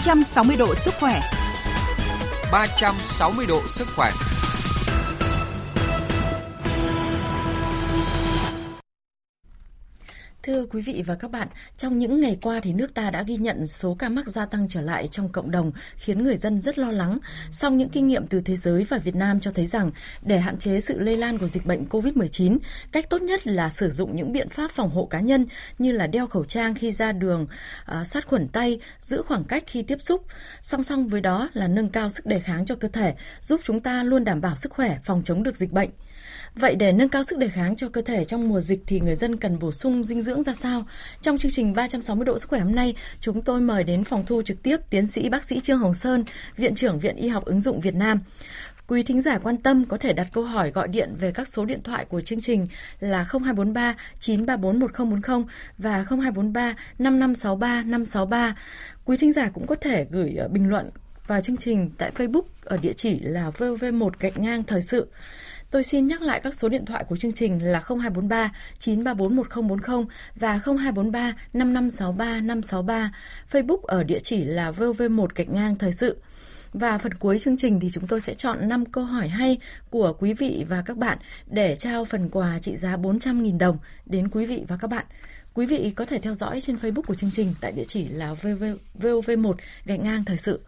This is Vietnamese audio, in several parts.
360 độ sức khỏe. 360 độ sức khỏe. Thưa quý vị và các bạn, trong những ngày qua thì nước ta đã ghi nhận số ca mắc gia tăng trở lại trong cộng đồng, khiến người dân rất lo lắng. Song những kinh nghiệm từ thế giới và Việt Nam cho thấy rằng để hạn chế sự lây lan của dịch bệnh COVID-19, cách tốt nhất là sử dụng những biện pháp phòng hộ cá nhân như là đeo khẩu trang khi ra đường, à, sát khuẩn tay, giữ khoảng cách khi tiếp xúc. Song song với đó là nâng cao sức đề kháng cho cơ thể, giúp chúng ta luôn đảm bảo sức khỏe, phòng chống được dịch bệnh. Vậy để nâng cao sức đề kháng cho cơ thể trong mùa dịch thì người dân cần bổ sung dinh dưỡng ra sao? Trong chương trình 360 độ sức khỏe hôm nay, chúng tôi mời đến phòng thu trực tiếp tiến sĩ bác sĩ Trương Hồng Sơn, Viện trưởng Viện Y học ứng dụng Việt Nam. Quý thính giả quan tâm có thể đặt câu hỏi gọi điện về các số điện thoại của chương trình là 0243 934 1040 và 0243 5563 563. Quý thính giả cũng có thể gửi ờ, bình luận vào chương trình tại Facebook ở địa chỉ là vv1 gạch ngang thời sự. Tôi xin nhắc lại các số điện thoại của chương trình là 0243 934 1040 và 0243 5563 563. Facebook ở địa chỉ là vv1 gạch ngang thời sự. Và phần cuối chương trình thì chúng tôi sẽ chọn 5 câu hỏi hay của quý vị và các bạn để trao phần quà trị giá 400.000 đồng đến quý vị và các bạn. Quý vị có thể theo dõi trên Facebook của chương trình tại địa chỉ là VV, VOV1 gạch ngang thời sự.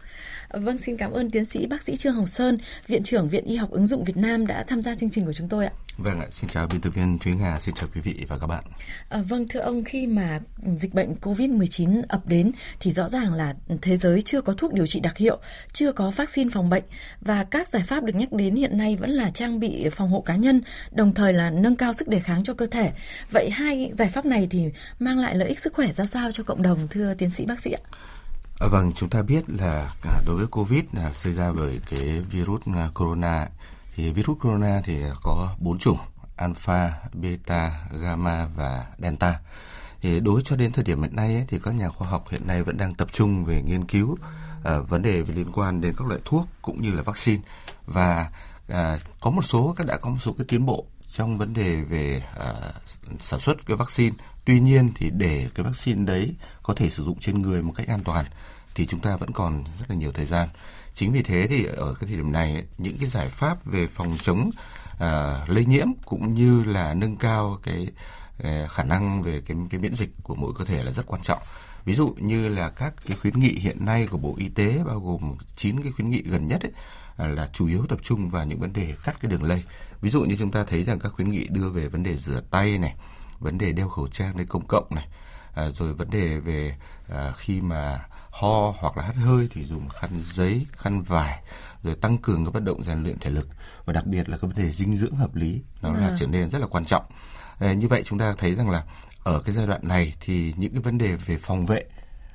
Vâng, xin cảm ơn tiến sĩ bác sĩ Trương Hồng Sơn, Viện trưởng Viện Y học ứng dụng Việt Nam đã tham gia chương trình của chúng tôi ạ. Vâng ạ, xin chào biên tập viên Thúy Nga, xin chào quý vị và các bạn. À, vâng, thưa ông, khi mà dịch bệnh COVID-19 ập đến thì rõ ràng là thế giới chưa có thuốc điều trị đặc hiệu, chưa có vaccine phòng bệnh và các giải pháp được nhắc đến hiện nay vẫn là trang bị phòng hộ cá nhân, đồng thời là nâng cao sức đề kháng cho cơ thể. Vậy hai giải pháp này thì mang lại lợi ích sức khỏe ra sao cho cộng đồng thưa tiến sĩ bác sĩ ạ? À, vâng, chúng ta biết là đối với Covid là xảy ra bởi cái virus à, corona thì virus corona thì có bốn chủng alpha, beta, gamma và delta. Thì đối cho đến thời điểm hiện nay ấy, thì các nhà khoa học hiện nay vẫn đang tập trung về nghiên cứu uh, vấn đề về liên quan đến các loại thuốc cũng như là vaccine và uh, có một số các đã có một số cái tiến bộ trong vấn đề về uh, sản xuất cái vaccine. Tuy nhiên thì để cái vaccine đấy có thể sử dụng trên người một cách an toàn thì chúng ta vẫn còn rất là nhiều thời gian. Chính vì thế thì ở cái thời điểm này những cái giải pháp về phòng chống uh, lây nhiễm cũng như là nâng cao cái uh, khả năng về cái cái miễn dịch của mỗi cơ thể là rất quan trọng. Ví dụ như là các cái khuyến nghị hiện nay của Bộ Y tế bao gồm 9 cái khuyến nghị gần nhất ấy, à, là chủ yếu tập trung vào những vấn đề cắt cái đường lây. Ví dụ như chúng ta thấy rằng các khuyến nghị đưa về vấn đề rửa tay này, vấn đề đeo khẩu trang nơi công cộng này, à, rồi vấn đề về à, khi mà ho hoặc là hắt hơi thì dùng khăn giấy, khăn vải, rồi tăng cường các vận động rèn luyện thể lực và đặc biệt là cái vấn đề dinh dưỡng hợp lý nó à. là vâng. trở nên rất là quan trọng. À, như vậy chúng ta thấy rằng là ở cái giai đoạn này thì những cái vấn đề về phòng vệ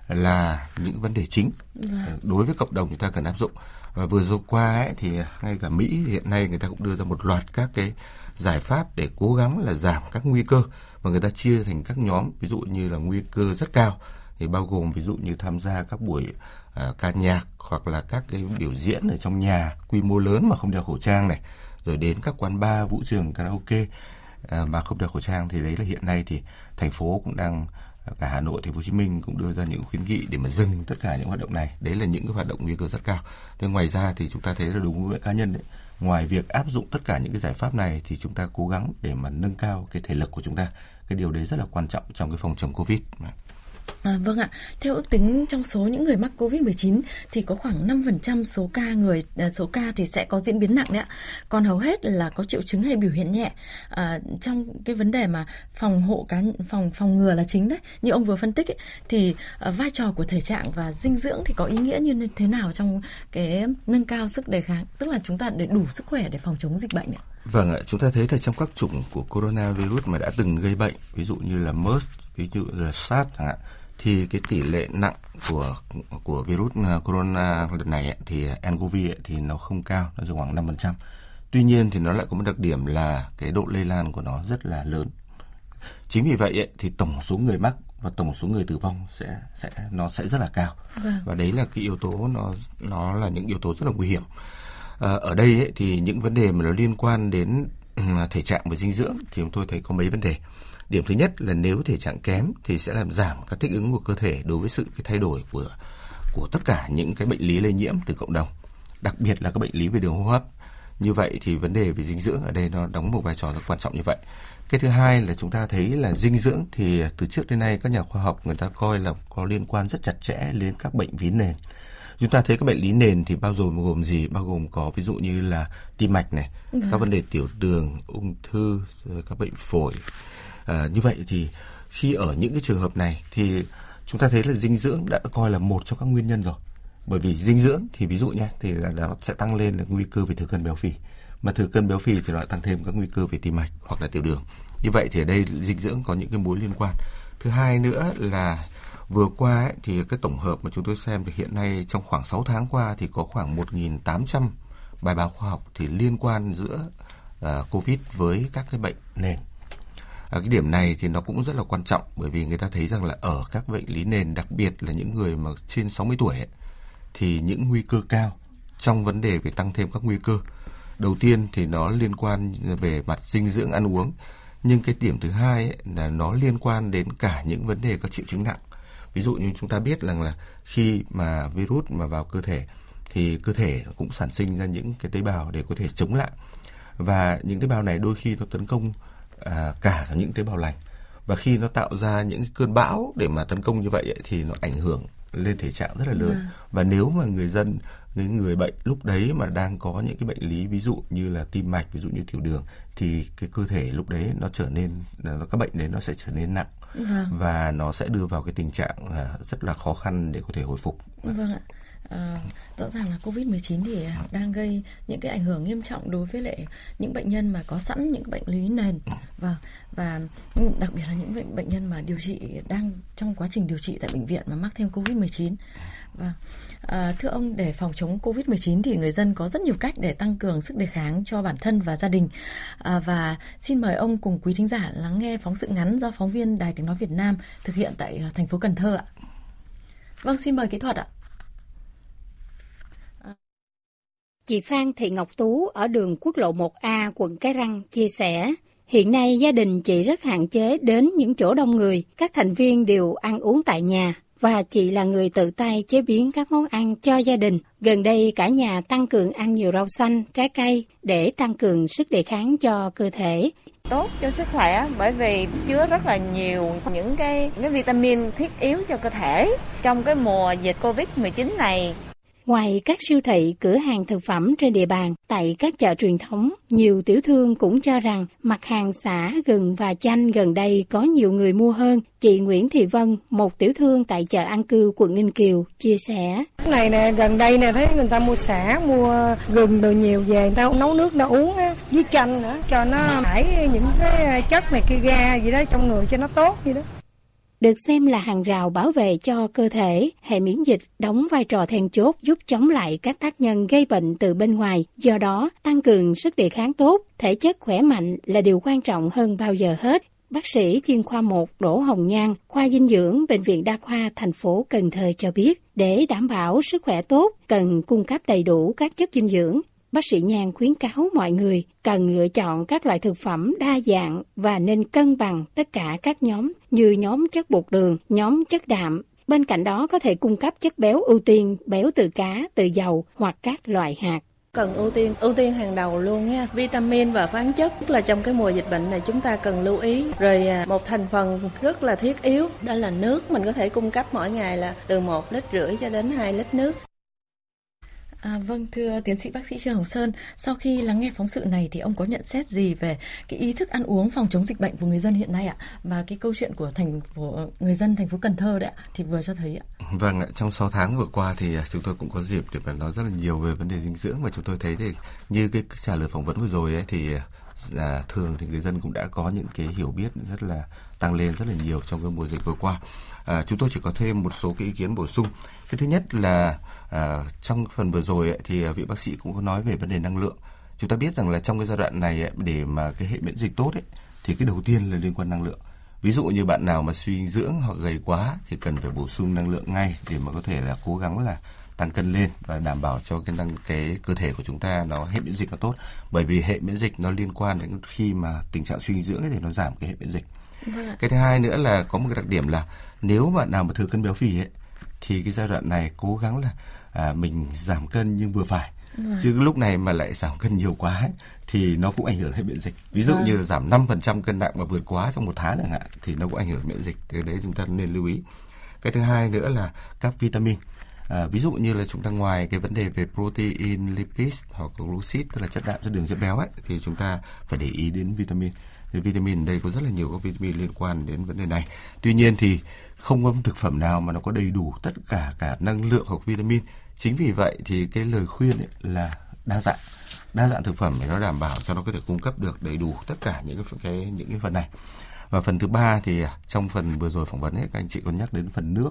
là những vấn đề chính à. đối với cộng đồng chúng ta cần áp dụng và vừa rồi qua ấy, thì ngay cả Mỹ hiện nay người ta cũng đưa ra một loạt các cái giải pháp để cố gắng là giảm các nguy cơ và người ta chia thành các nhóm ví dụ như là nguy cơ rất cao thì bao gồm ví dụ như tham gia các buổi uh, ca nhạc hoặc là các cái biểu diễn ở trong nhà quy mô lớn mà không đeo khẩu trang này rồi đến các quán bar vũ trường karaoke uh, mà không đeo khẩu trang thì đấy là hiện nay thì thành phố cũng đang à, cả Hà Nội, Thành phố Hồ Chí Minh cũng đưa ra những khuyến nghị để mà dừng tất cả những hoạt động này. Đấy là những cái hoạt động nguy cơ rất cao. Thế ngoài ra thì chúng ta thấy là đúng với cá nhân đấy. Ngoài việc áp dụng tất cả những cái giải pháp này thì chúng ta cố gắng để mà nâng cao cái thể lực của chúng ta. Cái điều đấy rất là quan trọng trong cái phòng chống Covid. À, vâng ạ, theo ước tính trong số những người mắc Covid-19 thì có khoảng 5% số ca người à, số ca thì sẽ có diễn biến nặng đấy ạ. Còn hầu hết là có triệu chứng hay biểu hiện nhẹ. À, trong cái vấn đề mà phòng hộ cá phòng phòng ngừa là chính đấy. Như ông vừa phân tích ấy, thì à, vai trò của thể trạng và dinh dưỡng thì có ý nghĩa như thế nào trong cái nâng cao sức đề kháng, tức là chúng ta để đủ sức khỏe để phòng chống dịch bệnh ạ. Vâng ạ, chúng ta thấy là trong các chủng của coronavirus mà đã từng gây bệnh, ví dụ như là MERS, ví dụ là SARS chẳng hạn, thì cái tỷ lệ nặng của của virus à, corona lần này thì nCoV thì nó không cao, nó chỉ khoảng 5%. Tuy nhiên thì nó lại có một đặc điểm là cái độ lây lan của nó rất là lớn. Chính vì vậy thì tổng số người mắc và tổng số người tử vong sẽ sẽ nó sẽ rất là cao. Vâng. Và đấy là cái yếu tố nó nó là những yếu tố rất là nguy hiểm. À, ở đây ấy, thì những vấn đề mà nó liên quan đến thể trạng và dinh dưỡng thì chúng tôi thấy có mấy vấn đề. Điểm thứ nhất là nếu thể trạng kém thì sẽ làm giảm các thích ứng của cơ thể đối với sự cái thay đổi của của tất cả những cái bệnh lý lây nhiễm từ cộng đồng, đặc biệt là các bệnh lý về đường hô hấp. Như vậy thì vấn đề về dinh dưỡng ở đây nó đóng một vai trò rất quan trọng như vậy. Cái thứ hai là chúng ta thấy là dinh dưỡng thì từ trước đến nay các nhà khoa học người ta coi là có liên quan rất chặt chẽ đến các bệnh ví nền. Chúng ta thấy các bệnh lý nền thì bao gồm gồm gì? Bao gồm có ví dụ như là tim mạch này, ừ. các vấn đề tiểu đường, ung thư, các bệnh phổi. À, như vậy thì khi ở những cái trường hợp này thì chúng ta thấy là dinh dưỡng đã coi là một trong các nguyên nhân rồi. Bởi vì dinh dưỡng thì ví dụ nhé thì là nó sẽ tăng lên là nguy cơ về thừa cân béo phì. Mà thừa cân béo phì thì nó lại tăng thêm các nguy cơ về tim mạch hoặc là tiểu đường. Như vậy thì ở đây dinh dưỡng có những cái mối liên quan. Thứ hai nữa là vừa qua ấy, thì cái tổng hợp mà chúng tôi xem thì hiện nay trong khoảng 6 tháng qua thì có khoảng 1.800 bài báo khoa học thì liên quan giữa uh, covid với các cái bệnh nền. À, cái điểm này thì nó cũng rất là quan trọng bởi vì người ta thấy rằng là ở các bệnh lý nền đặc biệt là những người mà trên 60 tuổi ấy, thì những nguy cơ cao trong vấn đề về tăng thêm các nguy cơ. Đầu tiên thì nó liên quan về mặt dinh dưỡng ăn uống, nhưng cái điểm thứ hai ấy, là nó liên quan đến cả những vấn đề các triệu chứng nặng. Ví dụ như chúng ta biết rằng là khi mà virus mà vào cơ thể thì cơ thể cũng sản sinh ra những cái tế bào để có thể chống lại và những tế bào này đôi khi nó tấn công à, cả những tế bào lành. Và khi nó tạo ra những cơn bão để mà tấn công như vậy ấy, thì nó ảnh hưởng lên thể trạng rất là lớn. À. và nếu mà người dân những người bệnh lúc đấy mà đang có những cái bệnh lý ví dụ như là tim mạch ví dụ như tiểu đường thì cái cơ thể lúc đấy nó trở nên nó các bệnh đấy nó sẽ trở nên nặng. Vâng. và nó sẽ đưa vào cái tình trạng à, rất là khó khăn để có thể hồi phục. Vâng ạ À, rõ ràng là Covid-19 thì đang gây những cái ảnh hưởng nghiêm trọng đối với lại những bệnh nhân mà có sẵn những bệnh lý nền và và đặc biệt là những bệnh bệnh nhân mà điều trị đang trong quá trình điều trị tại bệnh viện mà mắc thêm Covid-19. Và à, thưa ông để phòng chống Covid-19 thì người dân có rất nhiều cách để tăng cường sức đề kháng cho bản thân và gia đình. À, và xin mời ông cùng quý thính giả lắng nghe phóng sự ngắn do phóng viên Đài Tiếng nói Việt Nam thực hiện tại thành phố Cần Thơ ạ. Vâng, xin mời kỹ thuật ạ. Chị Phan Thị Ngọc Tú ở đường quốc lộ 1A, quận Cái Răng chia sẻ, hiện nay gia đình chị rất hạn chế đến những chỗ đông người, các thành viên đều ăn uống tại nhà và chị là người tự tay chế biến các món ăn cho gia đình. Gần đây cả nhà tăng cường ăn nhiều rau xanh, trái cây để tăng cường sức đề kháng cho cơ thể. Tốt cho sức khỏe bởi vì chứa rất là nhiều những cái, cái vitamin thiết yếu cho cơ thể. Trong cái mùa dịch Covid-19 này Ngoài các siêu thị, cửa hàng thực phẩm trên địa bàn, tại các chợ truyền thống, nhiều tiểu thương cũng cho rằng mặt hàng xả, gừng và chanh gần đây có nhiều người mua hơn. Chị Nguyễn Thị Vân, một tiểu thương tại chợ An Cư, quận Ninh Kiều, chia sẻ. Cái này nè, gần đây nè, thấy người ta mua xả, mua gừng đồ nhiều về, người ta nấu nước nó uống á, với chanh nữa, cho nó thải những cái chất này kia ra gì đó trong người cho nó tốt gì đó được xem là hàng rào bảo vệ cho cơ thể, hệ miễn dịch đóng vai trò then chốt giúp chống lại các tác nhân gây bệnh từ bên ngoài. Do đó, tăng cường sức đề kháng tốt, thể chất khỏe mạnh là điều quan trọng hơn bao giờ hết. Bác sĩ chuyên khoa 1 Đỗ Hồng Nhan, khoa dinh dưỡng Bệnh viện Đa khoa thành phố Cần Thơ cho biết, để đảm bảo sức khỏe tốt, cần cung cấp đầy đủ các chất dinh dưỡng, bác sĩ Nhan khuyến cáo mọi người cần lựa chọn các loại thực phẩm đa dạng và nên cân bằng tất cả các nhóm như nhóm chất bột đường, nhóm chất đạm. Bên cạnh đó có thể cung cấp chất béo ưu tiên, béo từ cá, từ dầu hoặc các loại hạt. Cần ưu tiên ưu tiên hàng đầu luôn nha. Vitamin và khoáng chất tức là trong cái mùa dịch bệnh này chúng ta cần lưu ý. Rồi à, một thành phần rất là thiết yếu đó là nước. Mình có thể cung cấp mỗi ngày là từ một lít rưỡi cho đến 2 lít nước. À, vâng thưa tiến sĩ bác sĩ Trương Hồng Sơn, sau khi lắng nghe phóng sự này thì ông có nhận xét gì về cái ý thức ăn uống phòng chống dịch bệnh của người dân hiện nay ạ? Và cái câu chuyện của thành phố người dân thành phố Cần Thơ đấy ạ thì vừa cho thấy ạ. Vâng ạ, trong 6 tháng vừa qua thì à, chúng tôi cũng có dịp để mà nói rất là nhiều về vấn đề dinh dưỡng và chúng tôi thấy thì như cái trả lời phỏng vấn vừa rồi ấy thì là thường thì người dân cũng đã có những cái hiểu biết rất là tăng lên rất là nhiều trong cái mùa dịch vừa qua. À, chúng tôi chỉ có thêm một số cái ý kiến bổ sung. Cái thứ nhất là à, trong phần vừa rồi ấy, thì à, vị bác sĩ cũng có nói về vấn đề năng lượng. Chúng ta biết rằng là trong cái giai đoạn này ấy, để mà cái hệ miễn dịch tốt ấy, thì cái đầu tiên là liên quan năng lượng. Ví dụ như bạn nào mà suy dưỡng hoặc gầy quá thì cần phải bổ sung năng lượng ngay để mà có thể là cố gắng là tăng cân lên và đảm bảo cho cái năng cái cơ thể của chúng ta nó hệ miễn dịch nó tốt bởi vì hệ miễn dịch nó liên quan đến khi mà tình trạng suy dưỡng thì nó giảm cái hệ miễn dịch vâng. cái thứ hai nữa là có một cái đặc điểm là nếu bạn nào mà thừa cân béo phì ấy thì cái giai đoạn này cố gắng là à, mình giảm cân nhưng vừa phải Vâng. chứ lúc này mà lại giảm cân nhiều quá ấy, thì nó cũng ảnh hưởng đến miễn dịch ví dụ vâng. như giảm 5% cân nặng mà vượt quá trong một tháng chẳng hạn thì nó cũng ảnh hưởng đến miễn dịch thì đấy chúng ta nên lưu ý cái thứ hai nữa là các vitamin À, ví dụ như là chúng ta ngoài cái vấn đề về protein, lipid hoặc glucid tức là chất đạm, chất đường, chất béo ấy thì chúng ta phải để ý đến vitamin. Thì vitamin đây có rất là nhiều các vitamin liên quan đến vấn đề này. Tuy nhiên thì không có thực phẩm nào mà nó có đầy đủ tất cả cả năng lượng hoặc vitamin. Chính vì vậy thì cái lời khuyên ấy là đa dạng. Đa dạng thực phẩm để nó đảm bảo cho nó có thể cung cấp được đầy đủ tất cả những cái, cái những cái phần này. Và phần thứ ba thì à, trong phần vừa rồi phỏng vấn ấy các anh chị có nhắc đến phần nước.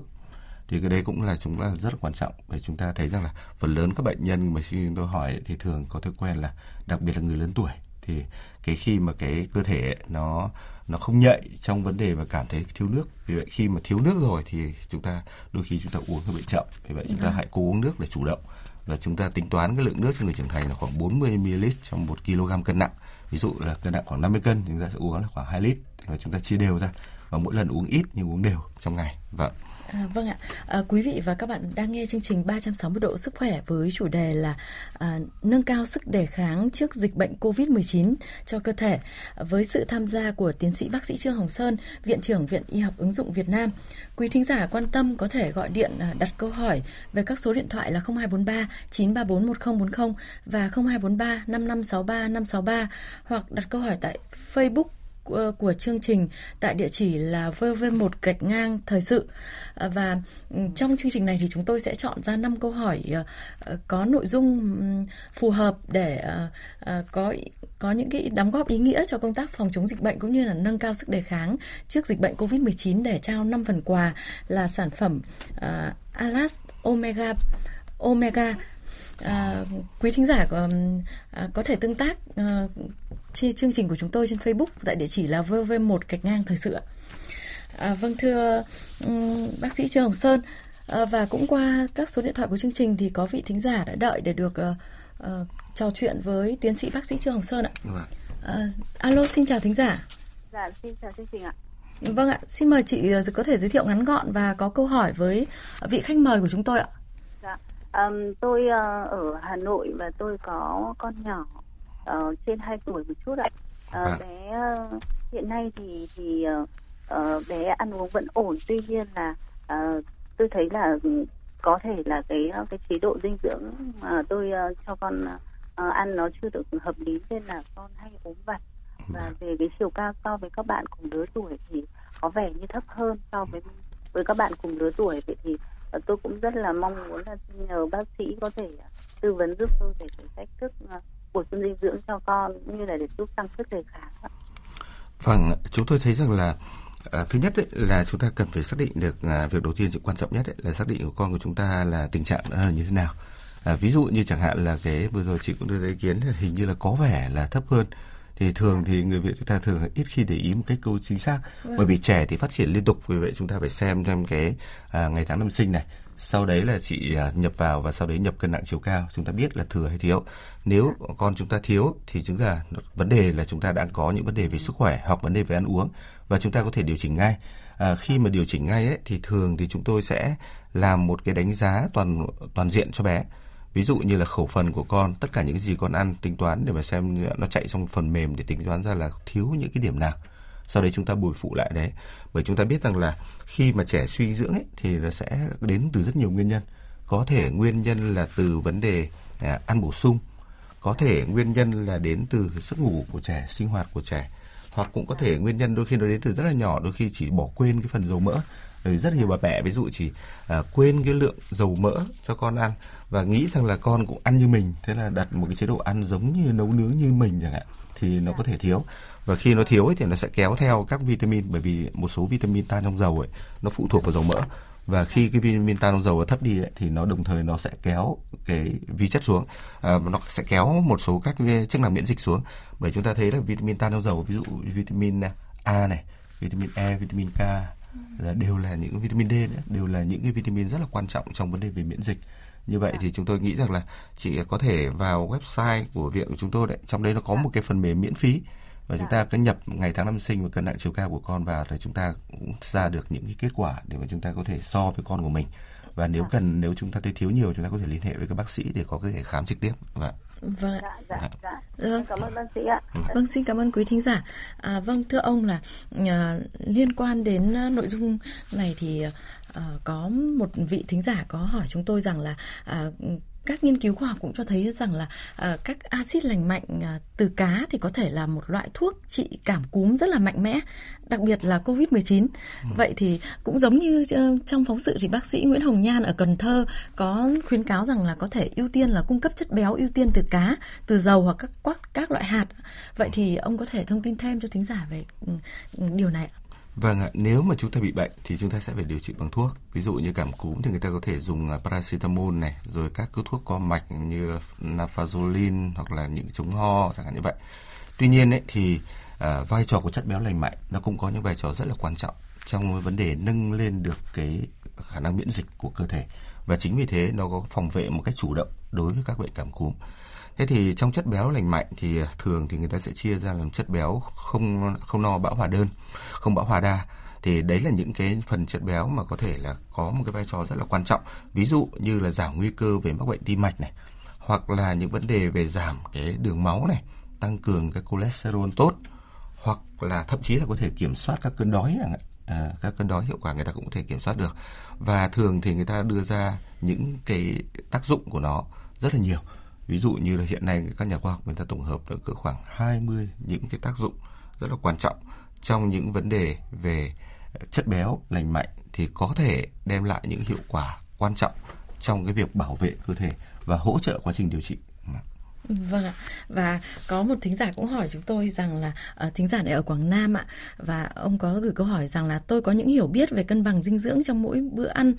Thì cái đấy cũng là chúng ta rất là quan trọng để chúng ta thấy rằng là phần lớn các bệnh nhân mà khi tôi hỏi thì thường có thói quen là đặc biệt là người lớn tuổi thì cái khi mà cái cơ thể nó nó không nhạy trong vấn đề mà cảm thấy thiếu nước. Vì vậy khi mà thiếu nước rồi thì chúng ta đôi khi chúng ta uống hơi bị chậm. Vì vậy chúng ta dạ. hãy cố uống nước để chủ động. Và chúng ta tính toán cái lượng nước cho người trưởng thành là khoảng 40 ml trong 1 kg cân nặng. Ví dụ là cân nặng khoảng 50 cân thì chúng ta sẽ uống là khoảng 2 lít. Và chúng ta chia đều ra và mỗi lần uống ít nhưng uống đều trong ngày. Vâng À, vâng ạ, à, quý vị và các bạn đang nghe chương trình 360 độ sức khỏe với chủ đề là à, nâng cao sức đề kháng trước dịch bệnh COVID-19 cho cơ thể với sự tham gia của tiến sĩ bác sĩ Trương Hồng Sơn, Viện trưởng Viện Y học ứng dụng Việt Nam. Quý thính giả quan tâm có thể gọi điện à, đặt câu hỏi về các số điện thoại là 0243 934 1040 và 0243 5563 563 hoặc đặt câu hỏi tại Facebook của, của chương trình tại địa chỉ là vv1 gạch ngang thời sự. À, và ừ, trong chương trình này thì chúng tôi sẽ chọn ra 5 câu hỏi ờ, ờ, có nội dung ừ, phù hợp để ờ, có có những cái đóng góp ý nghĩa cho công tác phòng chống dịch bệnh cũng như là nâng cao sức đề kháng trước dịch bệnh Covid-19 để trao 5 phần quà là sản phẩm uh, Alas Omega Omega. À, quý thính giả có, à, có thể tương tác à, chương trình của chúng tôi trên Facebook tại địa chỉ là vv1 gạch ngang thời sự à, vâng thưa um, bác sĩ Trương Hồng Sơn à, và cũng qua các số điện thoại của chương trình thì có vị thính giả đã đợi để được uh, uh, trò chuyện với tiến sĩ bác sĩ Trương Hồng Sơn ạ. À, alo xin chào thính giả. Dạ xin chào chương trình ạ. Vâng ạ, xin mời chị có thể giới thiệu ngắn gọn và có câu hỏi với vị khách mời của chúng tôi ạ. Um, tôi uh, ở Hà Nội và tôi có con nhỏ uh, trên 2 tuổi một chút ạ. Uh, à. Bé uh, hiện nay thì thì uh, uh, bé ăn uống vẫn ổn, tuy nhiên là uh, tôi thấy là có thể là cái cái chế độ dinh dưỡng mà tôi uh, cho con uh, ăn nó chưa được hợp lý nên là con hay ốm vặt và vâng. về cái chiều cao so với các bạn cùng lứa tuổi thì có vẻ như thấp hơn so với với các bạn cùng lứa tuổi vậy thì và tôi cũng rất là mong muốn là nhờ bác sĩ có thể tư vấn giúp tôi về cái cách thức à, bổ sung dinh dưỡng cho con cũng như là để giúp tăng sức đề kháng. Vâng, chúng tôi thấy rằng là À, thứ nhất ấy, là chúng ta cần phải xác định được à, việc đầu tiên sự quan trọng nhất ấy, là xác định của con của chúng ta là tình trạng là như thế nào. À, ví dụ như chẳng hạn là cái vừa rồi chị cũng đưa ra ý kiến là hình như là có vẻ là thấp hơn thì thường thì người Việt chúng ta thường ít khi để ý một cái câu chính xác vâng. bởi vì trẻ thì phát triển liên tục vì vậy chúng ta phải xem xem cái à, ngày tháng năm sinh này sau đấy là chị à, nhập vào và sau đấy nhập cân nặng chiều cao. Chúng ta biết là thừa hay thiếu. Nếu con chúng ta thiếu thì chúng ta vấn đề là chúng ta đang có những vấn đề về sức khỏe hoặc vấn đề về ăn uống và chúng ta có thể điều chỉnh ngay. À, khi mà điều chỉnh ngay ấy, thì thường thì chúng tôi sẽ làm một cái đánh giá toàn toàn diện cho bé. Ví dụ như là khẩu phần của con tất cả những gì con ăn tính toán để mà xem nó chạy trong phần mềm để tính toán ra là thiếu những cái điểm nào sau đấy chúng ta bồi phụ lại đấy. Bởi chúng ta biết rằng là khi mà trẻ suy dưỡng ấy thì nó sẽ đến từ rất nhiều nguyên nhân. Có thể nguyên nhân là từ vấn đề à, ăn bổ sung. Có thể nguyên nhân là đến từ giấc ngủ của trẻ sinh hoạt của trẻ. Hoặc cũng có thể nguyên nhân đôi khi nó đến từ rất là nhỏ đôi khi chỉ bỏ quên cái phần dầu mỡ. Rồi rất nhiều bà mẹ ví dụ chỉ à, quên cái lượng dầu mỡ cho con ăn và nghĩ rằng là con cũng ăn như mình. Thế là đặt một cái chế độ ăn giống như nấu nướng như mình chẳng hạn thì nó có thể thiếu và khi nó thiếu ấy thì nó sẽ kéo theo các vitamin bởi vì một số vitamin tan trong dầu ấy nó phụ thuộc vào dầu mỡ. Và khi cái vitamin tan trong dầu nó thấp đi ấy, thì nó đồng thời nó sẽ kéo cái vi chất xuống. À, nó sẽ kéo một số các chức năng miễn dịch xuống. Bởi chúng ta thấy là vitamin tan trong dầu ví dụ vitamin à, A này vitamin E vitamin K là đều là những vitamin D nữa, đều là những cái vitamin rất là quan trọng trong vấn đề về miễn dịch. Như vậy thì chúng tôi nghĩ rằng là chị có thể vào website của viện của chúng tôi đấy. Trong đấy nó có một cái phần mềm miễn phí và chúng ta cứ nhập ngày tháng năm sinh và cân nặng chiều cao của con vào thì chúng ta cũng ra được những cái kết quả để mà chúng ta có thể so với con của mình và nếu cần nếu chúng ta thấy thiếu nhiều chúng ta có thể liên hệ với các bác sĩ để có thể khám trực tiếp và Vâng dạ, dạ, dạ. dạ. Vâng. Cảm ơn bác sĩ ạ. Vâng, xin cảm ơn quý thính giả. À, vâng, thưa ông là à, liên quan đến à, nội dung này thì à, có một vị thính giả có hỏi chúng tôi rằng là à, các nghiên cứu khoa học cũng cho thấy rằng là uh, các axit lành mạnh uh, từ cá thì có thể là một loại thuốc trị cảm cúm rất là mạnh mẽ, đặc biệt là COVID-19. Ừ. Vậy thì cũng giống như uh, trong phóng sự thì bác sĩ Nguyễn Hồng Nhan ở Cần Thơ có khuyến cáo rằng là có thể ưu tiên là cung cấp chất béo ưu tiên từ cá, từ dầu hoặc các các, các loại hạt. Vậy thì ông có thể thông tin thêm cho thính giả về uh, điều này ạ? Vâng ạ, nếu mà chúng ta bị bệnh thì chúng ta sẽ phải điều trị bằng thuốc. Ví dụ như cảm cúm thì người ta có thể dùng à, paracetamol này, rồi các cái thuốc co mạch như nafazolin hoặc là những chống ho chẳng hạn như vậy. Tuy nhiên ấy, thì à, vai trò của chất béo lành mạnh nó cũng có những vai trò rất là quan trọng trong vấn đề nâng lên được cái khả năng miễn dịch của cơ thể và chính vì thế nó có phòng vệ một cách chủ động đối với các bệnh cảm cúm. Thế thì trong chất béo lành mạnh thì à, thường thì người ta sẽ chia ra làm chất béo không không no bão hòa đơn, không bão hòa đa. Thì đấy là những cái phần chất béo mà có thể là có một cái vai trò rất là quan trọng. Ví dụ như là giảm nguy cơ về mắc bệnh tim mạch này, hoặc là những vấn đề về giảm cái đường máu này, tăng cường cái cholesterol tốt, hoặc là thậm chí là có thể kiểm soát các cơn đói chẳng hạn. À, các cơn đói hiệu quả người ta cũng có thể kiểm soát được và thường thì người ta đưa ra những cái tác dụng của nó rất là nhiều Ví dụ như là hiện nay các nhà khoa học người ta tổng hợp được cỡ khoảng 20 những cái tác dụng rất là quan trọng trong những vấn đề về chất béo, lành mạnh thì có thể đem lại những hiệu quả quan trọng trong cái việc bảo vệ cơ thể và hỗ trợ quá trình điều trị. Vâng ạ. Và có một thính giả cũng hỏi chúng tôi rằng là uh, thính giả này ở Quảng Nam ạ và ông có gửi câu hỏi rằng là tôi có những hiểu biết về cân bằng dinh dưỡng trong mỗi bữa ăn.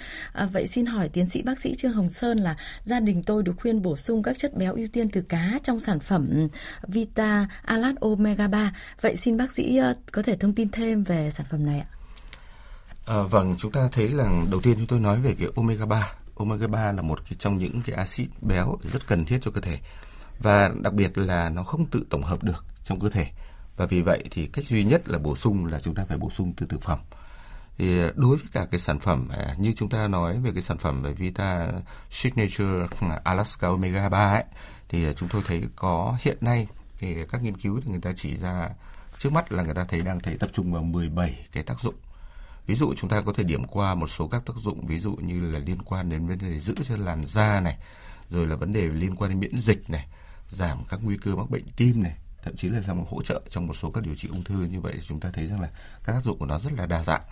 Uh, vậy xin hỏi tiến sĩ bác sĩ Trương Hồng Sơn là gia đình tôi được khuyên bổ sung các chất béo ưu tiên từ cá trong sản phẩm Vita Alat Omega 3. Vậy xin bác sĩ uh, có thể thông tin thêm về sản phẩm này ạ? À, vâng, chúng ta thấy là đầu tiên chúng tôi nói về cái omega 3. Omega 3 là một trong những cái axit béo rất cần thiết cho cơ thể và đặc biệt là nó không tự tổng hợp được trong cơ thể. Và vì vậy thì cách duy nhất là bổ sung là chúng ta phải bổ sung từ thực phẩm. Thì ờ, đối với cả cái sản phẩm à, như chúng ta nói về cái sản phẩm về Vita Signature à, Alaska Omega 3 ấy, thì ờ, chúng tôi thấy có hiện nay thì các nghiên cứu thì người ta chỉ ra trước mắt là người ta thấy đang thấy tập trung vào 17 cái tác dụng. Ví dụ chúng ta có thể điểm qua một số các tác dụng, ví dụ như là liên quan đến vấn đề giữ cho làn da này, rồi là vấn đề liên quan đến miễn dịch này giảm các nguy cơ mắc bệnh tim này thậm chí là làm hỗ trợ trong một số các điều trị ung thư như vậy chúng ta thấy rằng là các tác dụng của nó rất là đa dạng.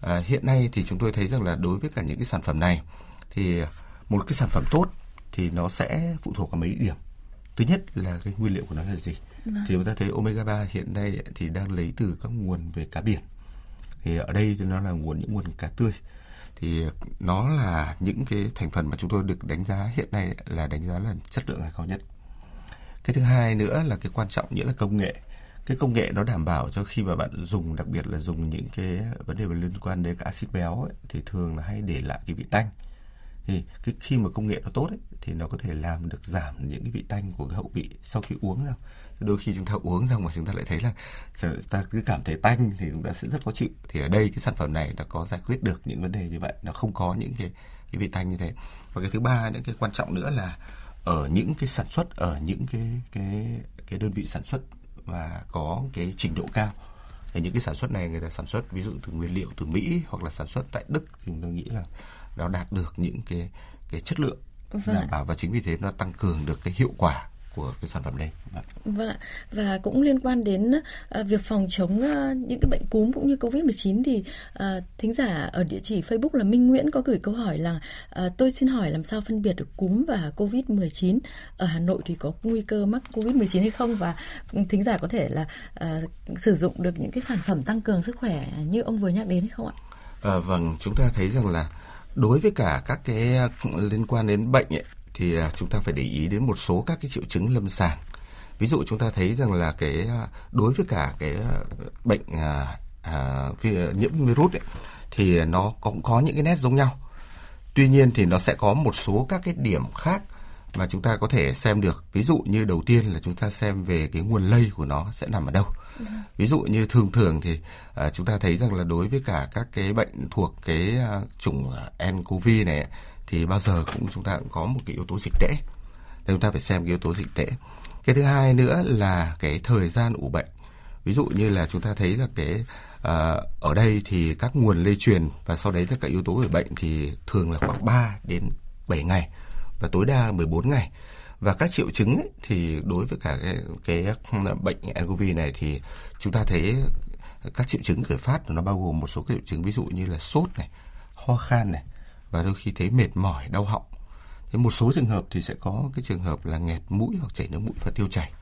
À, hiện nay thì chúng tôi thấy rằng là đối với cả những cái sản phẩm này thì một cái sản phẩm tốt thì nó sẽ phụ thuộc vào mấy điểm. Thứ nhất là cái nguyên liệu của nó là gì? Vâng. thì chúng ta thấy omega 3 hiện nay thì đang lấy từ các nguồn về cá biển. Thì ở đây thì nó là nguồn những nguồn cá tươi. Thì nó là những cái thành phần mà chúng tôi được đánh giá hiện nay là đánh giá là chất lượng là cao nhất cái thứ hai nữa là cái quan trọng nghĩa là công nghệ. Cái công nghệ nó đảm bảo cho khi mà bạn dùng đặc biệt là dùng những cái vấn đề liên quan đến các axit béo ấy, thì thường là hay để lại cái vị tanh. Thì cái khi mà công nghệ nó tốt ấy, thì nó có thể làm được giảm những cái vị tanh của cái hậu vị sau khi uống ra. Đôi khi chúng ta uống xong mà chúng ta lại thấy là ta cứ cảm thấy tanh thì chúng ta sẽ rất khó chịu. Thì ở đây cái sản phẩm này nó có giải quyết được những vấn đề như vậy. Nó không có những cái cái vị tanh như thế. Và cái thứ ba những cái quan trọng nữa là ở những cái sản xuất ở những cái cái cái đơn vị sản xuất và có cái trình độ cao thì những cái sản xuất này người ta sản xuất ví dụ từ nguyên liệu từ Mỹ hoặc là sản xuất tại Đức thì tôi nghĩ là nó đạt được những cái cái chất lượng vâng. đảm bảo và chính vì thế nó tăng cường được cái hiệu quả của cái sản phẩm này. Vâng. vâng và cũng liên quan đến uh, việc phòng chống uh, những cái bệnh cúm cũng như Covid-19 thì uh, thính giả ở địa chỉ Facebook là Minh Nguyễn có gửi câu hỏi là uh, tôi xin hỏi làm sao phân biệt được cúm và Covid-19 ở Hà Nội thì có nguy cơ mắc Covid-19 hay không và thính giả có thể là uh, sử dụng được những cái sản phẩm tăng cường sức khỏe như ông vừa nhắc đến hay không ạ? À, vâng, chúng ta thấy rằng là đối với cả các cái liên quan đến bệnh ấy, thì à, chúng ta phải để ý đến một số các cái triệu chứng lâm sàng. Ví dụ chúng ta thấy rằng là cái à, đối với cả cái à, bệnh à, à, nhiễm virus ấy, thì nó cũng có những cái nét giống nhau. Tuy nhiên thì nó sẽ có một số các cái điểm khác mà chúng ta có thể xem được. Ví dụ như đầu tiên là chúng ta xem về cái nguồn lây của nó sẽ nằm ở đâu. Ví dụ như thường thường thì uh, chúng ta thấy rằng là đối với cả các cái bệnh thuộc cái uh, chủng nCoV này thì bao giờ cũng chúng ta cũng có một cái yếu tố dịch tễ. Nên chúng ta phải xem cái yếu tố dịch tễ. Cái thứ hai nữa là cái thời gian ủ bệnh. Ví dụ như là chúng ta thấy là cái à, ở đây thì các nguồn lây truyền và sau đấy là các yếu tố ủ bệnh thì thường là khoảng 3 đến 7 ngày và tối đa 14 ngày. Và các triệu chứng ấy, thì đối với cả cái, cái bệnh nCoV này thì chúng ta thấy các triệu chứng khởi phát nó bao gồm một số triệu chứng. Ví dụ như là sốt này, ho khan này và đôi khi thấy mệt mỏi, đau họng. Thế một số trường hợp thì sẽ có cái trường hợp là nghẹt mũi hoặc chảy nước mũi và tiêu chảy.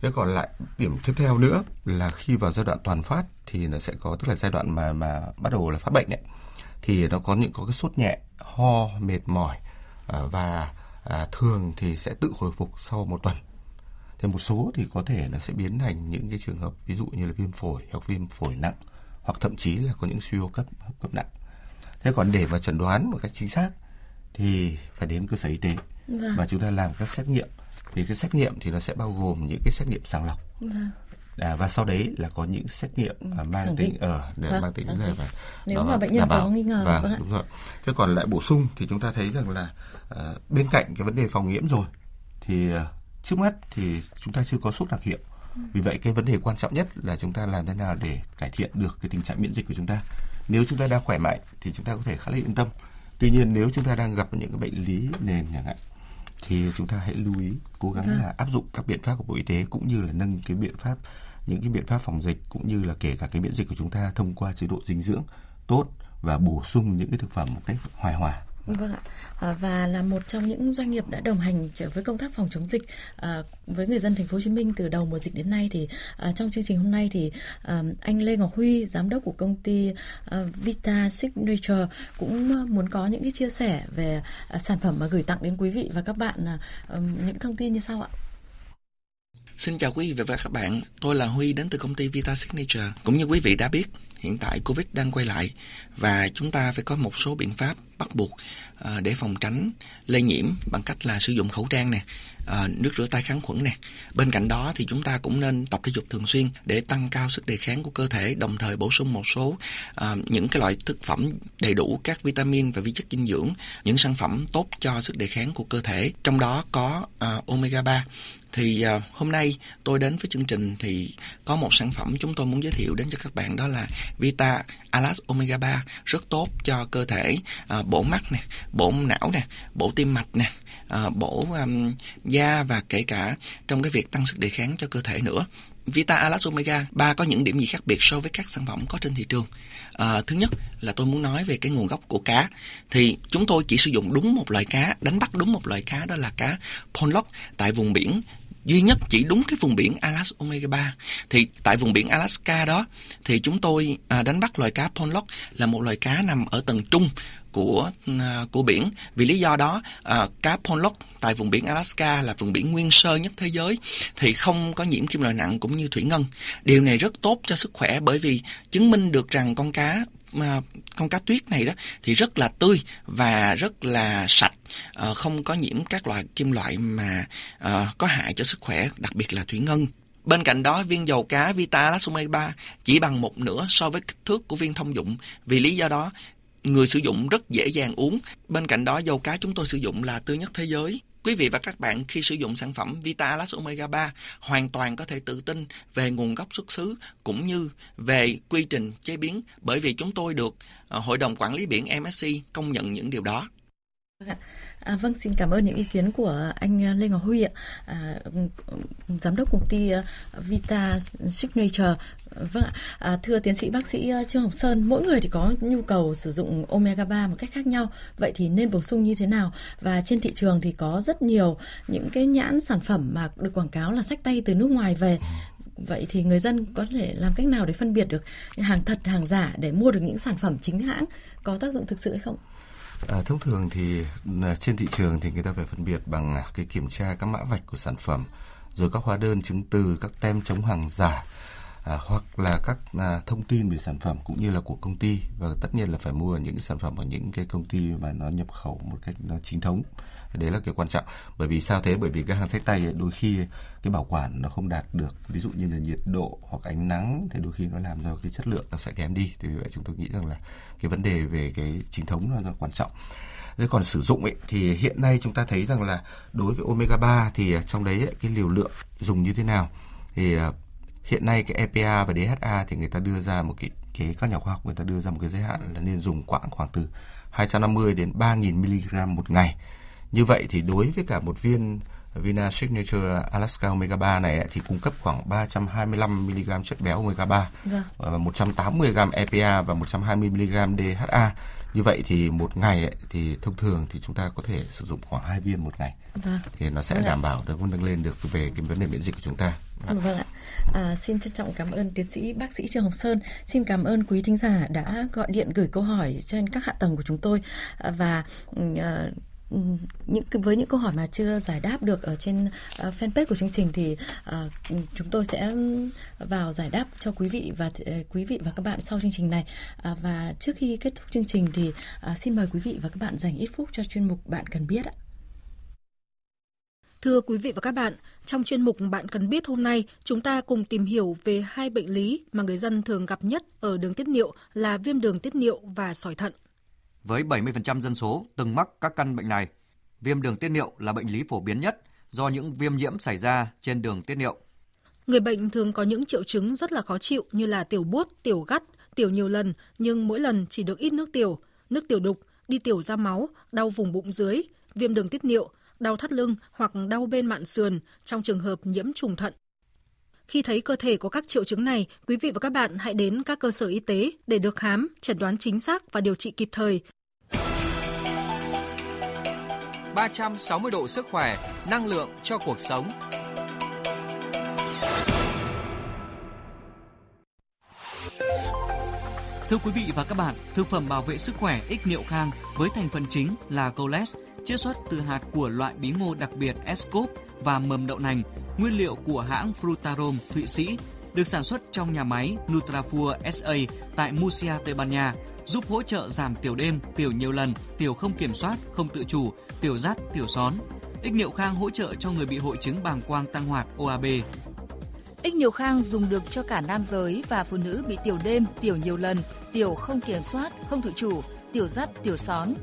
Thế còn lại điểm tiếp theo nữa là khi vào giai đoạn toàn phát thì nó sẽ có tức là giai đoạn mà mà bắt đầu là phát bệnh ấy thì nó có những có cái sốt nhẹ, ho, mệt mỏi à, và à, thường thì sẽ tự hồi phục sau một tuần. Thì một số thì có thể nó sẽ biến thành những cái trường hợp ví dụ như là viêm phổi hoặc viêm phổi nặng hoặc thậm chí là có những suy hô cấp cấp nặng. Thế còn để mà chẩn đoán một cách chính xác thì phải đến cơ sở y tế. Vâng. và chúng ta làm các xét nghiệm. Thì cái xét nghiệm thì nó sẽ bao gồm những cái xét nghiệm sàng lọc. Vâng. À, và sau đấy là có những xét nghiệm à, mang tính ở vâng, mang tính là và nếu mà bệnh nhân có nghi ngờ vâng, vâng đúng rồi. Thế còn lại bổ sung thì chúng ta thấy rằng là à, bên cạnh cái vấn đề phòng nhiễm rồi thì à, trước mắt thì chúng ta chưa có sốt đặc hiệu vì vậy cái vấn đề quan trọng nhất là chúng ta làm thế nào để cải thiện được cái tình trạng miễn dịch của chúng ta. Nếu chúng ta đang khỏe mạnh thì chúng ta có thể khá là yên tâm. Tuy nhiên nếu chúng ta đang gặp những cái bệnh lý nền chẳng hạn thì chúng ta hãy lưu ý cố gắng vâng. là áp dụng các biện pháp của bộ y tế cũng như là nâng cái biện pháp những cái biện pháp phòng dịch cũng như là kể cả cái miễn dịch của chúng ta thông qua chế độ dinh dưỡng tốt và bổ sung những cái thực phẩm một cách hoài hòa Vâng ạ. À, và là một trong những doanh nghiệp đã đồng hành với công tác phòng chống dịch à, với người dân thành phố Hồ Chí Minh từ đầu mùa dịch đến nay thì à, trong chương trình hôm nay thì à, anh Lê Ngọc Huy, giám đốc của công ty à, Vita Signature cũng à, muốn có những cái chia sẻ về à, sản phẩm mà gửi tặng đến quý vị và các bạn à, những thông tin như sau ạ. Xin chào quý vị và các bạn, tôi là Huy đến từ công ty Vita Signature. Cũng như quý vị đã biết, hiện tại Covid đang quay lại và chúng ta phải có một số biện pháp bắt buộc ờ, để phòng tránh lây nhiễm bằng cách là sử dụng khẩu trang nè, ờ, nước rửa tay kháng khuẩn nè. Bên cạnh đó thì chúng ta cũng nên tập thể dục thường xuyên để tăng cao sức đề kháng của cơ thể, đồng thời bổ sung một số ờ, những cái loại thực phẩm đầy đủ các vitamin và vi chất dinh dưỡng, những sản phẩm tốt cho sức đề kháng của cơ thể. Trong đó có omega 3 thì uh, hôm nay tôi đến với chương trình thì có một sản phẩm chúng tôi muốn giới thiệu đến cho các bạn đó là Vita Alas Omega 3 rất tốt cho cơ thể uh, bổ mắt nè, bổ não nè, bổ tim mạch nè, uh, bổ um, da và kể cả trong cái việc tăng sức đề kháng cho cơ thể nữa. Vita Alas Omega 3 có những điểm gì khác biệt so với các sản phẩm có trên thị trường? À, thứ nhất là tôi muốn nói về cái nguồn gốc của cá. Thì chúng tôi chỉ sử dụng đúng một loại cá, đánh bắt đúng một loại cá đó là cá pollock tại vùng biển duy nhất chỉ đúng cái vùng biển Alaska Omega 3 thì tại vùng biển Alaska đó thì chúng tôi à, đánh bắt loài cá pollock là một loài cá nằm ở tầng trung của à, của biển. Vì lý do đó à, cá pollock tại vùng biển Alaska là vùng biển nguyên sơ nhất thế giới thì không có nhiễm kim loại nặng cũng như thủy ngân. Điều này rất tốt cho sức khỏe bởi vì chứng minh được rằng con cá con cá tuyết này đó thì rất là tươi và rất là sạch ờ, không có nhiễm các loại kim loại mà ờ, có hại cho sức khỏe đặc biệt là thủy ngân Bên cạnh đó, viên dầu cá Vita Lasome 3 chỉ bằng một nửa so với kích thước của viên thông dụng. Vì lý do đó, người sử dụng rất dễ dàng uống. Bên cạnh đó, dầu cá chúng tôi sử dụng là tươi nhất thế giới. Quý vị và các bạn khi sử dụng sản phẩm Vita Alas Omega 3 hoàn toàn có thể tự tin về nguồn gốc xuất xứ cũng như về quy trình chế biến bởi vì chúng tôi được ờ, Hội đồng Quản lý Biển MSC công nhận những điều đó. Vâng À, vâng, xin cảm ơn những ý kiến của anh à, Lê Ngọc Huy ạ, à, giám đốc công ty à, Vita Signature. Vâng ạ, à, thưa tiến sĩ bác sĩ à, Trương Hồng Sơn, mỗi người thì có nhu cầu sử dụng omega 3 một cách khác nhau. Vậy thì nên bổ sung như thế nào? Và trên thị trường thì có rất nhiều những cái nhãn sản phẩm mà được quảng cáo là sách tay từ nước ngoài về vậy thì người dân có thể làm cách nào để phân biệt được hàng thật hàng giả để mua được những sản phẩm chính hãng có tác dụng thực sự hay không À, thông thường thì à, trên thị trường thì người ta phải phân biệt bằng à, cái kiểm tra các mã vạch của sản phẩm, rồi các hóa đơn chứng từ, các tem chống hàng giả à, hoặc là các à, thông tin về sản phẩm cũng như là của công ty. Và tất nhiên là phải mua những sản phẩm ở những cái công ty mà nó nhập khẩu một cách nó chính thống. Đấy là cái quan trọng. Bởi vì sao thế? Bởi vì cái hàng sách tay đôi khi cái bảo quản nó không đạt được. Ví dụ như là nhiệt độ hoặc ánh nắng thì đôi khi nó làm cho cái chất lượng nó sẽ kém đi. Thì vì vậy chúng tôi nghĩ rằng là cái vấn đề về cái chính thống nó là quan trọng. Thế còn sử dụng ấy thì hiện nay chúng ta thấy rằng là đối với omega 3 thì trong đấy ấy, cái liều lượng dùng như thế nào? Thì à, hiện nay cái EPA và DHA thì người ta đưa ra một cái cái các nhà khoa học người ta đưa ra một cái giới hạn là nên dùng khoảng khoảng từ 250 đến 3.000 mg một ngày. Như vậy thì đối với cả một viên Vina Signature Alaska Omega 3 này thì cung cấp khoảng 325 mg chất béo omega 3 vâng. và 180 g EPA và 120 mg DHA. Như vậy thì một ngày ấy, thì thông thường thì chúng ta có thể sử dụng khoảng hai viên một ngày. Vâng. Thì nó sẽ vâng đảm bảo được nâng lên được về cái vấn đề miễn dịch của chúng ta. Vâng, vâng ạ. À, xin trân trọng cảm ơn tiến sĩ bác sĩ Trương Hồng Sơn. Xin cảm ơn quý thính giả đã gọi điện gửi câu hỏi trên các hạ tầng của chúng tôi à, và uh, những với những câu hỏi mà chưa giải đáp được ở trên uh, fanpage của chương trình thì uh, chúng tôi sẽ ừ, vào giải đáp cho quý vị và uh, quý vị và các bạn sau chương trình này uh, và trước khi kết thúc chương trình thì uh, xin mời quý vị và các bạn dành ít phút cho chuyên mục bạn cần biết ạ. Thưa quý vị và các bạn, trong chuyên mục Bạn cần biết hôm nay, chúng ta cùng tìm hiểu về hai bệnh lý mà người dân thường gặp nhất ở đường tiết niệu là viêm đường tiết niệu và sỏi thận. Với 70% dân số từng mắc các căn bệnh này, viêm đường tiết niệu là bệnh lý phổ biến nhất do những viêm nhiễm xảy ra trên đường tiết niệu. Người bệnh thường có những triệu chứng rất là khó chịu như là tiểu buốt, tiểu gắt, tiểu nhiều lần nhưng mỗi lần chỉ được ít nước tiểu, nước tiểu đục, đi tiểu ra máu, đau vùng bụng dưới, viêm đường tiết niệu, đau thắt lưng hoặc đau bên mạn sườn trong trường hợp nhiễm trùng thận. Khi thấy cơ thể có các triệu chứng này, quý vị và các bạn hãy đến các cơ sở y tế để được khám, chẩn đoán chính xác và điều trị kịp thời. 360 độ sức khỏe, năng lượng cho cuộc sống. Thưa quý vị và các bạn, thực phẩm bảo vệ sức khỏe ích niệu khang với thành phần chính là coles, chiết xuất từ hạt của loại bí ngô đặc biệt Escop và mầm đậu nành, nguyên liệu của hãng Frutarom Thụy Sĩ, được sản xuất trong nhà máy Nutrafur SA tại Murcia, Tây Ban Nha, giúp hỗ trợ giảm tiểu đêm, tiểu nhiều lần, tiểu không kiểm soát, không tự chủ, tiểu rắt, tiểu són. Ích niệu khang hỗ trợ cho người bị hội chứng bàng quang tăng hoạt OAB. Ích niệu khang dùng được cho cả nam giới và phụ nữ bị tiểu đêm, tiểu nhiều lần, tiểu không kiểm soát, không tự chủ, tiểu rắt, tiểu són,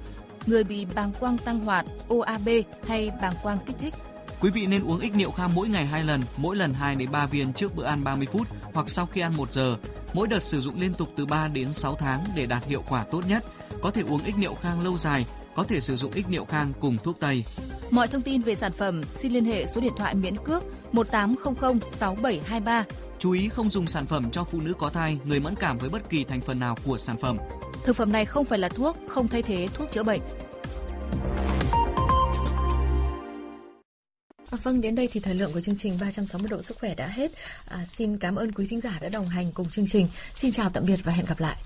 người bị bàng quang tăng hoạt, OAB hay bàng quang kích thích. Quý vị nên uống ích niệu kham mỗi ngày 2 lần, mỗi lần 2 đến 3 viên trước bữa ăn 30 phút hoặc sau khi ăn 1 giờ. Mỗi đợt sử dụng liên tục từ 3 đến 6 tháng để đạt hiệu quả tốt nhất. Có thể uống ích niệu khang lâu dài, có thể sử dụng ích niệu khang cùng thuốc tây. Mọi thông tin về sản phẩm xin liên hệ số điện thoại miễn cước 1800 6723. Chú ý không dùng sản phẩm cho phụ nữ có thai, người mẫn cảm với bất kỳ thành phần nào của sản phẩm. Thực phẩm này không phải là thuốc, không thay thế thuốc chữa bệnh. À, vâng, đến đây thì thời lượng của chương trình 360 độ sức khỏe đã hết. À, xin cảm ơn quý thính giả đã đồng hành cùng chương trình. Xin chào tạm biệt và hẹn gặp lại.